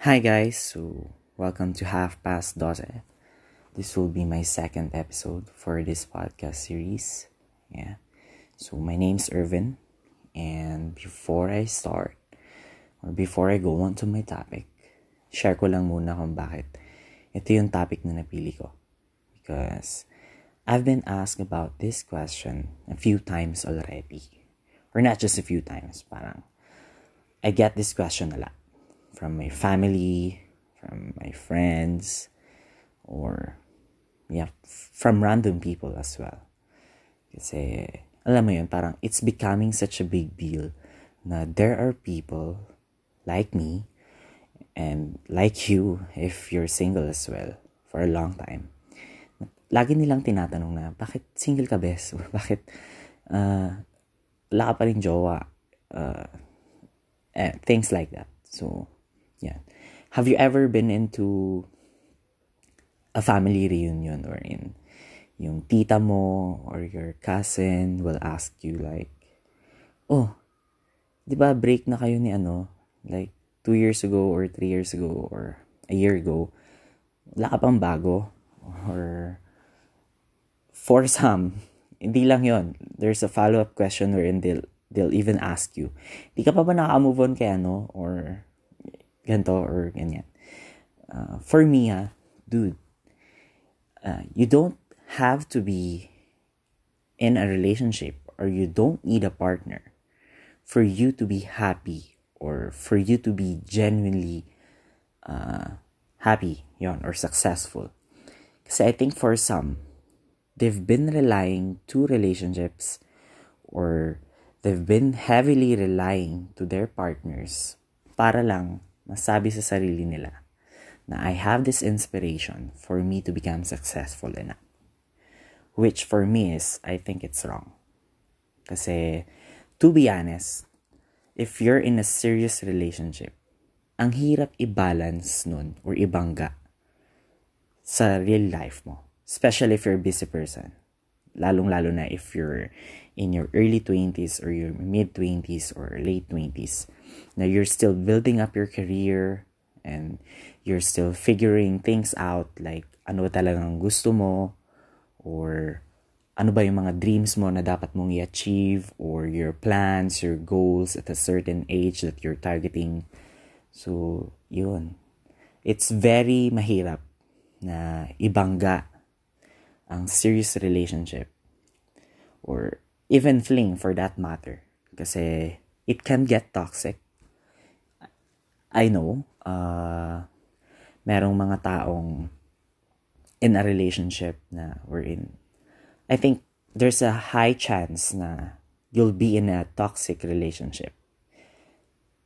Hi guys, so welcome to Half Past Doze. This will be my second episode for this podcast series. Yeah. So my name's Irvin and before I start or before I go on to my topic, share ko lang muna kung bakit ito yung topic na napili ko. Because I've been asked about this question a few times already. Or not just a few times, parang I get this question a lot from my family, from my friends, or yeah, from random people as well. Kasi, alam mo yun, parang it's becoming such a big deal na there are people like me and like you if you're single as well for a long time. Lagi nilang tinatanong na, bakit single ka, bes? Or bakit uh, wala ka pa rin jowa? Uh, eh, things like that. So, yeah. Have you ever been into a family reunion or in yung tita mo or your cousin will ask you like, oh, di ba break na kayo ni ano? Like, two years ago or three years ago or a year ago, wala ka pang bago? Or, for some, hindi lang yon There's a follow-up question wherein they'll, they'll even ask you, di ka pa ba naka-move on kay ano? Or, ganto or ganyan. Uh, for me, ah, dude, uh, you don't have to be in a relationship or you don't need a partner for you to be happy or for you to be genuinely uh, happy yon or successful. Because I think for some, they've been relying to relationships or they've been heavily relying to their partners para lang masabi sa sarili nila na I have this inspiration for me to become successful enough. Which for me is, I think it's wrong. Kasi, to be honest, if you're in a serious relationship, ang hirap i-balance nun or ibangga sa real life mo. Especially if you're a busy person. Lalong-lalo na if you're in your early 20s or your mid 20s or late 20s. Now you're still building up your career and you're still figuring things out like ano talagang gusto mo or ano ba yung mga dreams mo na dapat mong i-achieve or your plans, your goals at a certain age that you're targeting. So, yun. It's very mahirap na ibangga ang serious relationship or even fling for that matter. Kasi it can get toxic. I know, uh, merong mga taong in a relationship na we're in. I think there's a high chance na you'll be in a toxic relationship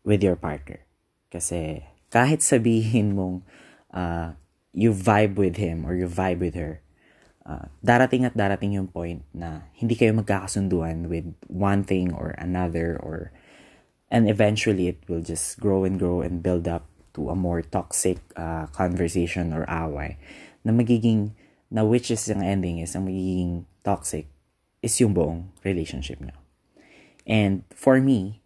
with your partner. Kasi kahit sabihin mong uh, you vibe with him or you vibe with her, uh, darating at darating yung point na hindi kayo magkakasunduan with one thing or another or and eventually it will just grow and grow and build up to a more toxic uh, conversation or away na magiging na which is ang ending is ang magiging toxic is yung buong relationship nyo. And for me,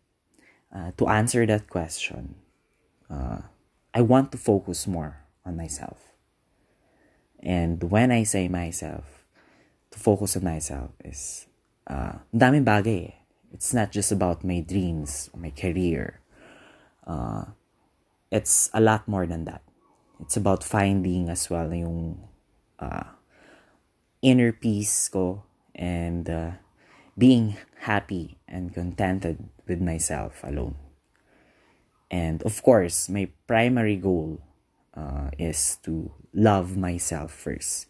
uh, to answer that question, uh, I want to focus more on myself. And when I say myself, to focus on myself is, uh, daming bagay eh. It's not just about my dreams, my career. Uh, it's a lot more than that. It's about finding as well yung uh, inner peace ko and uh, being happy and contented with myself alone. And of course, my primary goal uh, is to love myself first.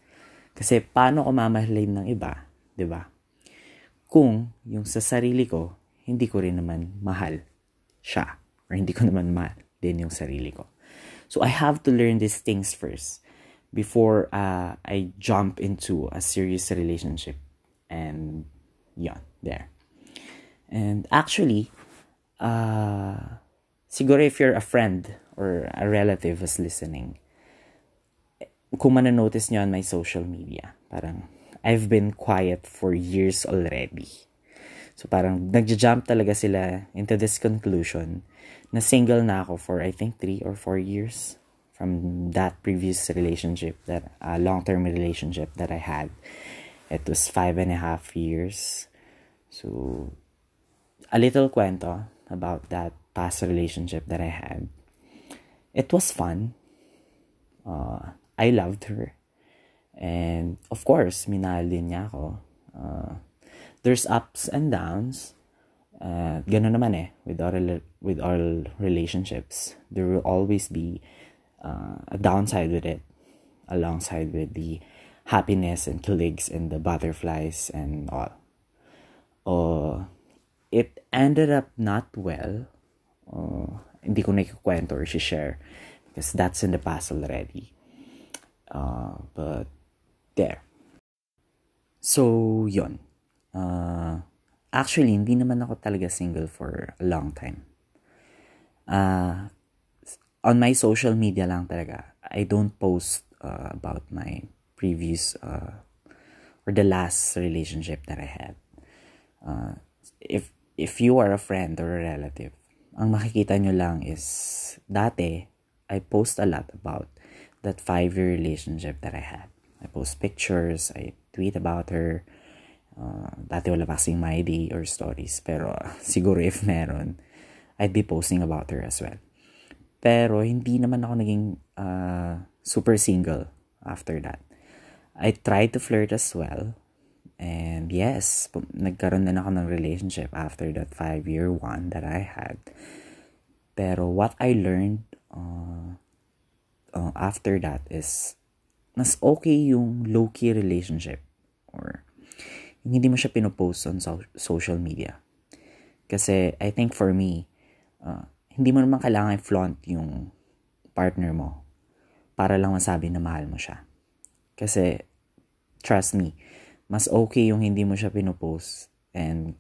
Kasi paano ko mamahalin ng iba, 'di ba? kung yung sa sarili ko, hindi ko rin naman mahal siya. Or hindi ko naman mahal din yung sarili ko. So I have to learn these things first before uh, I jump into a serious relationship. And yon, there. And actually, uh, siguro if you're a friend or a relative who's listening, kung mananotice nyo on my social media, parang I've been quiet for years already. So parang nagja-jump talaga sila into this conclusion na single na ako for I think three or four years from that previous relationship that uh, long-term relationship that I had. It was five and a half years. So a little kwento about that past relationship that I had. It was fun. Uh, I loved her. And of course, minahal din niya ako. Uh, there's ups and downs. Uh, ganun naman eh with all with all relationships. There will always be uh, a downside with it, alongside with the happiness and clicks and the butterflies and all. Uh, it ended up not well. Uh, hindi ko na or share because that's in the past already. Uh, but there. So, yon. Uh, actually, hindi naman ako talaga single for a long time. Uh, on my social media lang talaga, I don't post uh, about my previous uh, or the last relationship that I had. Uh, if if you are a friend or a relative, ang makikita nyo lang is dati I post a lot about that five-year relationship that I had. I post pictures, I tweet about her, Uh, dati wala pa kasing my day or stories. Pero siguro if meron, I'd be posting about her as well. Pero hindi naman ako naging uh, super single after that. I tried to flirt as well. And yes, nagkaroon din ako ng relationship after that five-year one that I had. Pero what I learned uh, uh, after that is mas okay yung low-key relationship or hindi mo siya pinopost on so- social media. Kasi I think for me, uh, hindi mo naman kailangan flaunt yung partner mo para lang masabi na mahal mo siya. Kasi, trust me, mas okay yung hindi mo siya pinopost and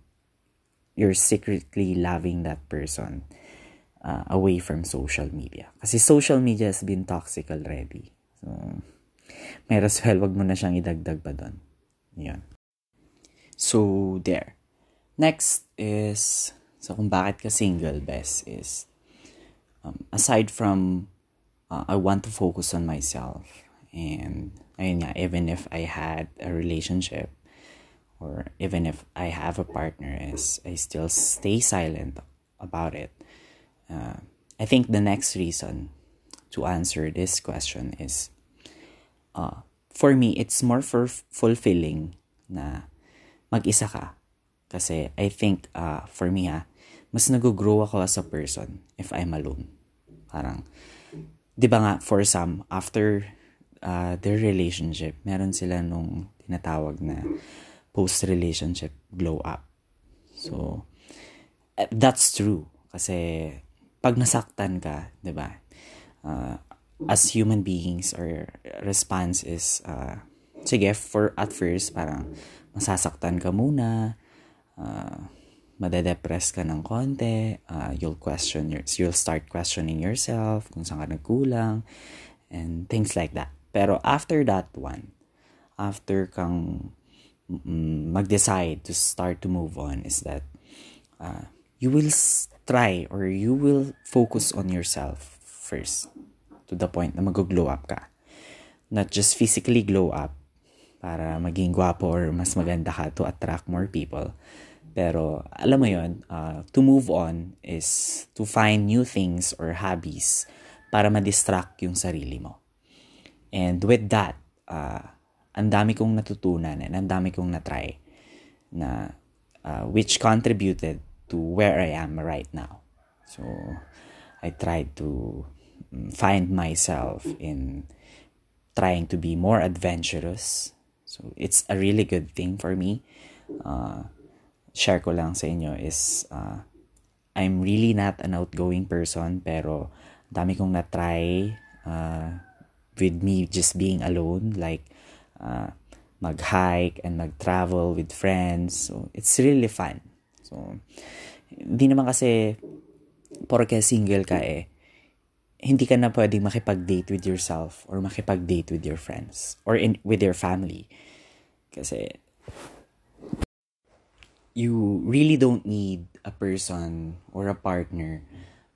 you're secretly loving that person uh, away from social media. Kasi social media has been toxic already. So, may well, wag mo na siyang idagdag pa doon. Yun. So, there. Next is, so kung bakit ka single, best is, um, aside from, uh, I want to focus on myself. And, ayun nga, even if I had a relationship, or even if I have a partner, is I still stay silent about it. Uh, I think the next reason to answer this question is, uh, for me, it's more for fulfilling na mag-isa ka. Kasi I think, uh, for me ha, mas nag-grow ako as a person if I'm alone. Parang, di ba nga, for some, after uh, their relationship, meron sila nung tinatawag na post-relationship glow up. So, eh, that's true. Kasi, pag nasaktan ka, di ba, uh, as human beings, our response is, uh, sige, for at first, parang, masasaktan ka muna, uh, madedepress ka ng konti, uh, you'll question your, you'll start questioning yourself kung saan ka nagkulang, and things like that. Pero after that one, after kang mm, mag-decide to start to move on is that uh, you will try or you will focus on yourself first to the point na mag-glow up ka. Not just physically glow up, para maging gwapo or mas maganda ka to attract more people. Pero alam mo yon, uh, to move on is to find new things or hobbies para ma-distract yung sarili mo. And with that, uh, ang dami kong natutunan and ang dami kong na-try na uh, which contributed to where I am right now. So, I tried to mm, find myself in trying to be more adventurous So, it's a really good thing for me. Uh, share ko lang sa inyo is uh, I'm really not an outgoing person pero dami kong na-try uh, with me just being alone like uh, mag-hike and mag-travel with friends. So, it's really fun. So, hindi naman kasi porke single ka eh, hindi ka na pwedeng makipag-date with yourself or makipag-date with your friends or in, with your family. Kasi, you really don't need a person or a partner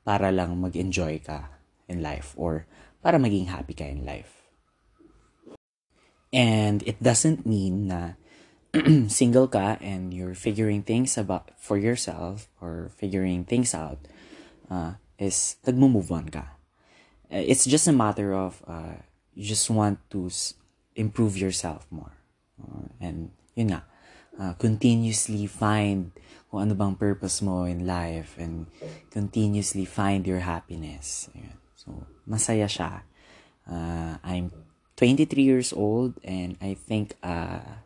para lang mag-enjoy ka in life or para maging happy ka in life. And it doesn't mean na single ka and you're figuring things about for yourself or figuring things out uh, is nagmo-move on ka. Uh, it's just a matter of uh, you just want to improve yourself more. Uh, and yun nga, uh, continuously find kung ano bang purpose mo in life and continuously find your happiness. So, masaya siya. Uh, I'm 23 years old and I think uh,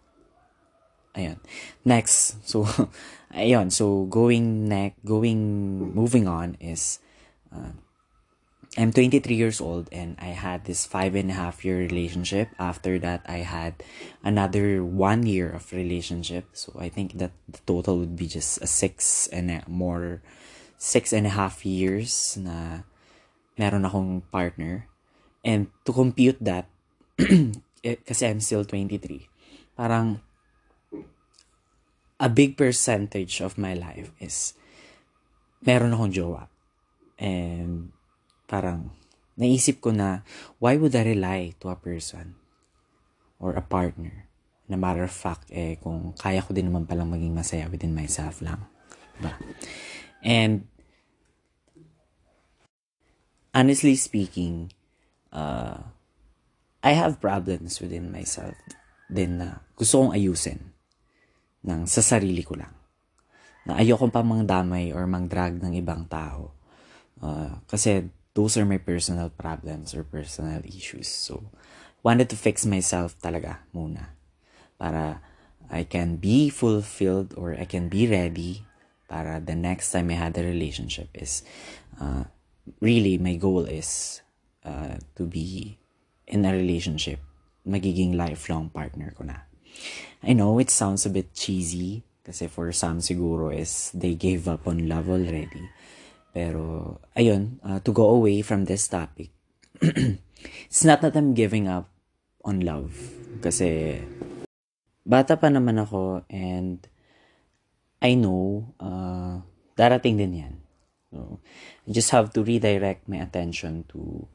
ayun. Next. So, ayun. So, going next, going, moving on is, uh, I'm 23 years old and I had this five and a half year relationship. After that, I had another one year of relationship. So, I think that the total would be just a six and a, more, six and a half years na meron akong partner. And to compute that, eh, kasi I'm still 23, parang a big percentage of my life is meron akong jowa. And parang naisip ko na why would I rely to a person or a partner? Na matter of fact, eh, kung kaya ko din naman palang maging masaya within myself lang. Diba? And honestly speaking, uh, I have problems within myself din na gusto kong ayusin ng sa sarili ko lang. Na ayoko pa mangdamay or mangdrag ng ibang tao. Uh, kasi those are my personal problems or personal issues. So, wanted to fix myself talaga muna. Para I can be fulfilled or I can be ready para the next time I had a relationship is uh, really my goal is uh, to be in a relationship magiging lifelong partner ko na. I know it sounds a bit cheesy kasi for some siguro is they gave up on love already. Pero ayun, uh, to go away from this topic, it's not that I'm giving up on love kasi bata pa naman ako and I know uh, darating din yan. So, I just have to redirect my attention to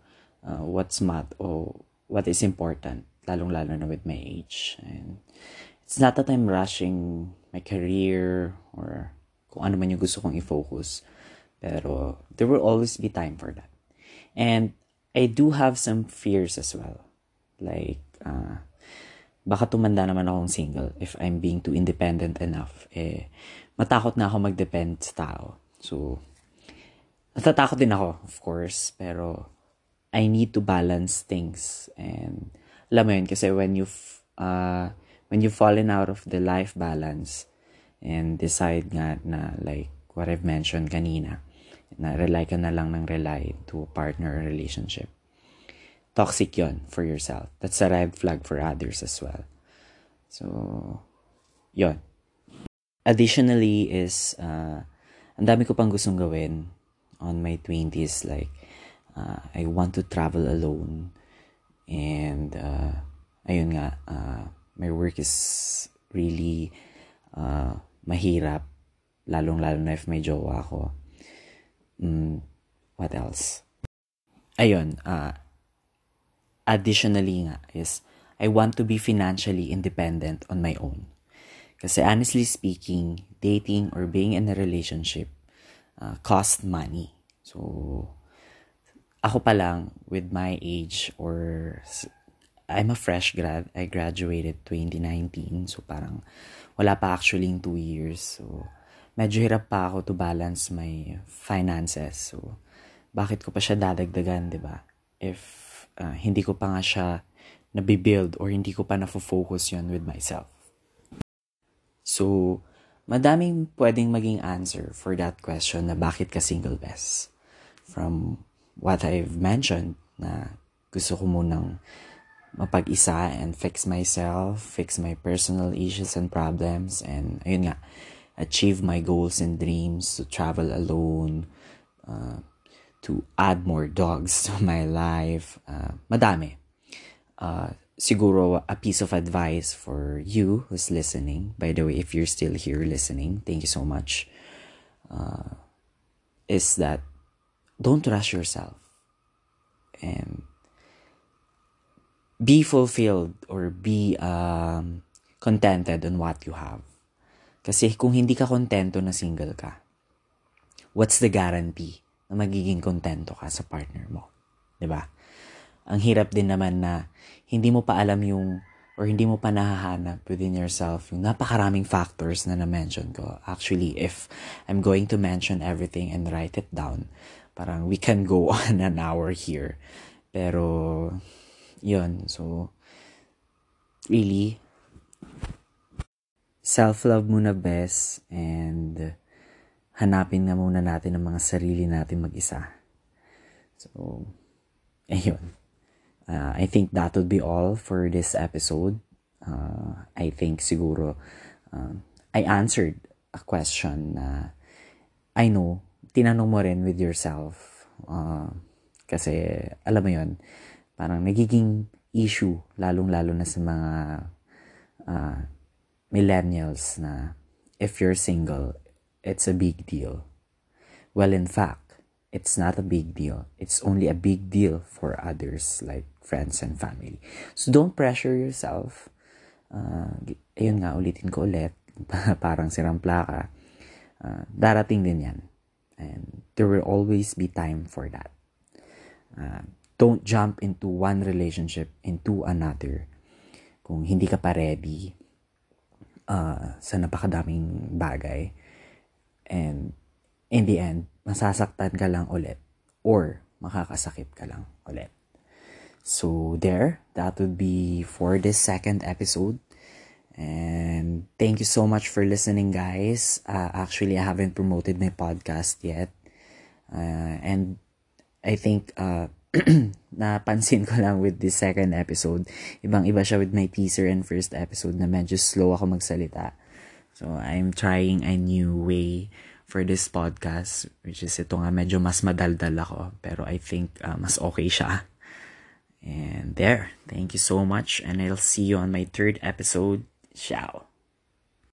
uh, what's mat or what is important, lalong-lalo na with my age. And it's not that I'm rushing my career or kung ano man yung gusto kong i-focus. Pero there will always be time for that. And I do have some fears as well. Like, uh, baka tumanda naman akong single if I'm being too independent enough. Eh, matakot na ako mag-depend sa tao. So, natatakot din ako, of course. Pero, I need to balance things. And, alam mo yun, kasi when you, uh, when you've fallen out of the life balance and decide nga na like what I've mentioned kanina, na rely ka na lang ng rely to a partner or relationship. Toxic yon for yourself. That's a red flag for others as well. So, yon. Additionally is, uh, ang dami ko pang gustong gawin on my 20s. Like, uh, I want to travel alone. And, uh, ayun nga, uh, my work is really uh, mahirap. Lalong-lalo na if may jowa ako. Mm, what else? Ayun, uh, additionally nga is, I want to be financially independent on my own. Kasi honestly speaking, dating or being in a relationship uh, cost money. So, ako pa lang with my age or I'm a fresh grad. I graduated 2019. So, parang wala pa actually in two years. So, medyo hirap pa ako to balance my finances. So, bakit ko pa siya dadagdagan, di ba? If uh, hindi ko pa nga siya nabibuild or hindi ko pa na-focus yun with myself. So, madaming pwedeng maging answer for that question na bakit ka single best. From what I've mentioned na gusto ko munang mapag-isa and fix myself, fix my personal issues and problems, and ayun nga, achieve my goals and dreams to travel alone, uh, to add more dogs to my life. Uh, madami. Uh, siguro a piece of advice for you who's listening. By the way, if you're still here listening, thank you so much. Uh, is that don't rush yourself and be fulfilled or be um, contented on what you have. Kasi kung hindi ka kontento na single ka, what's the guarantee na magiging kontento ka sa partner mo? ba? Ang hirap din naman na hindi mo pa alam yung or hindi mo pa nahahanap within yourself yung napakaraming factors na na-mention ko. Actually, if I'm going to mention everything and write it down, parang we can go on an hour here. Pero, yun. So, really, self-love muna best and hanapin na muna natin ang mga sarili natin mag-isa. So, ayun. Uh, I think that would be all for this episode. Uh, I think siguro uh, I answered a question na I know, tinanong mo rin with yourself. Uh, kasi, alam mo yon parang nagiging issue, lalong-lalo na sa mga uh, millennials na if you're single, it's a big deal. Well, in fact, it's not a big deal. It's only a big deal for others like friends and family. So don't pressure yourself. Uh, ayun nga, ulitin ko ulit. parang sirang plaka. Uh, darating din yan. And there will always be time for that. Uh, don't jump into one relationship into another kung hindi ka pa ready uh, sa napakadaming bagay. And in the end, masasaktan ka lang ulit or makakasakit ka lang ulit. So there, that would be for this second episode. And thank you so much for listening, guys. Uh, actually, I haven't promoted my podcast yet. Uh, and I think uh, napansin ko lang with this second episode, ibang-iba siya with my teaser and first episode na medyo slow ako magsalita. So, I'm trying a new way for this podcast, which is ito nga medyo mas madaldal ako. Pero I think uh, mas okay siya. And there, thank you so much and I'll see you on my third episode. Ciao.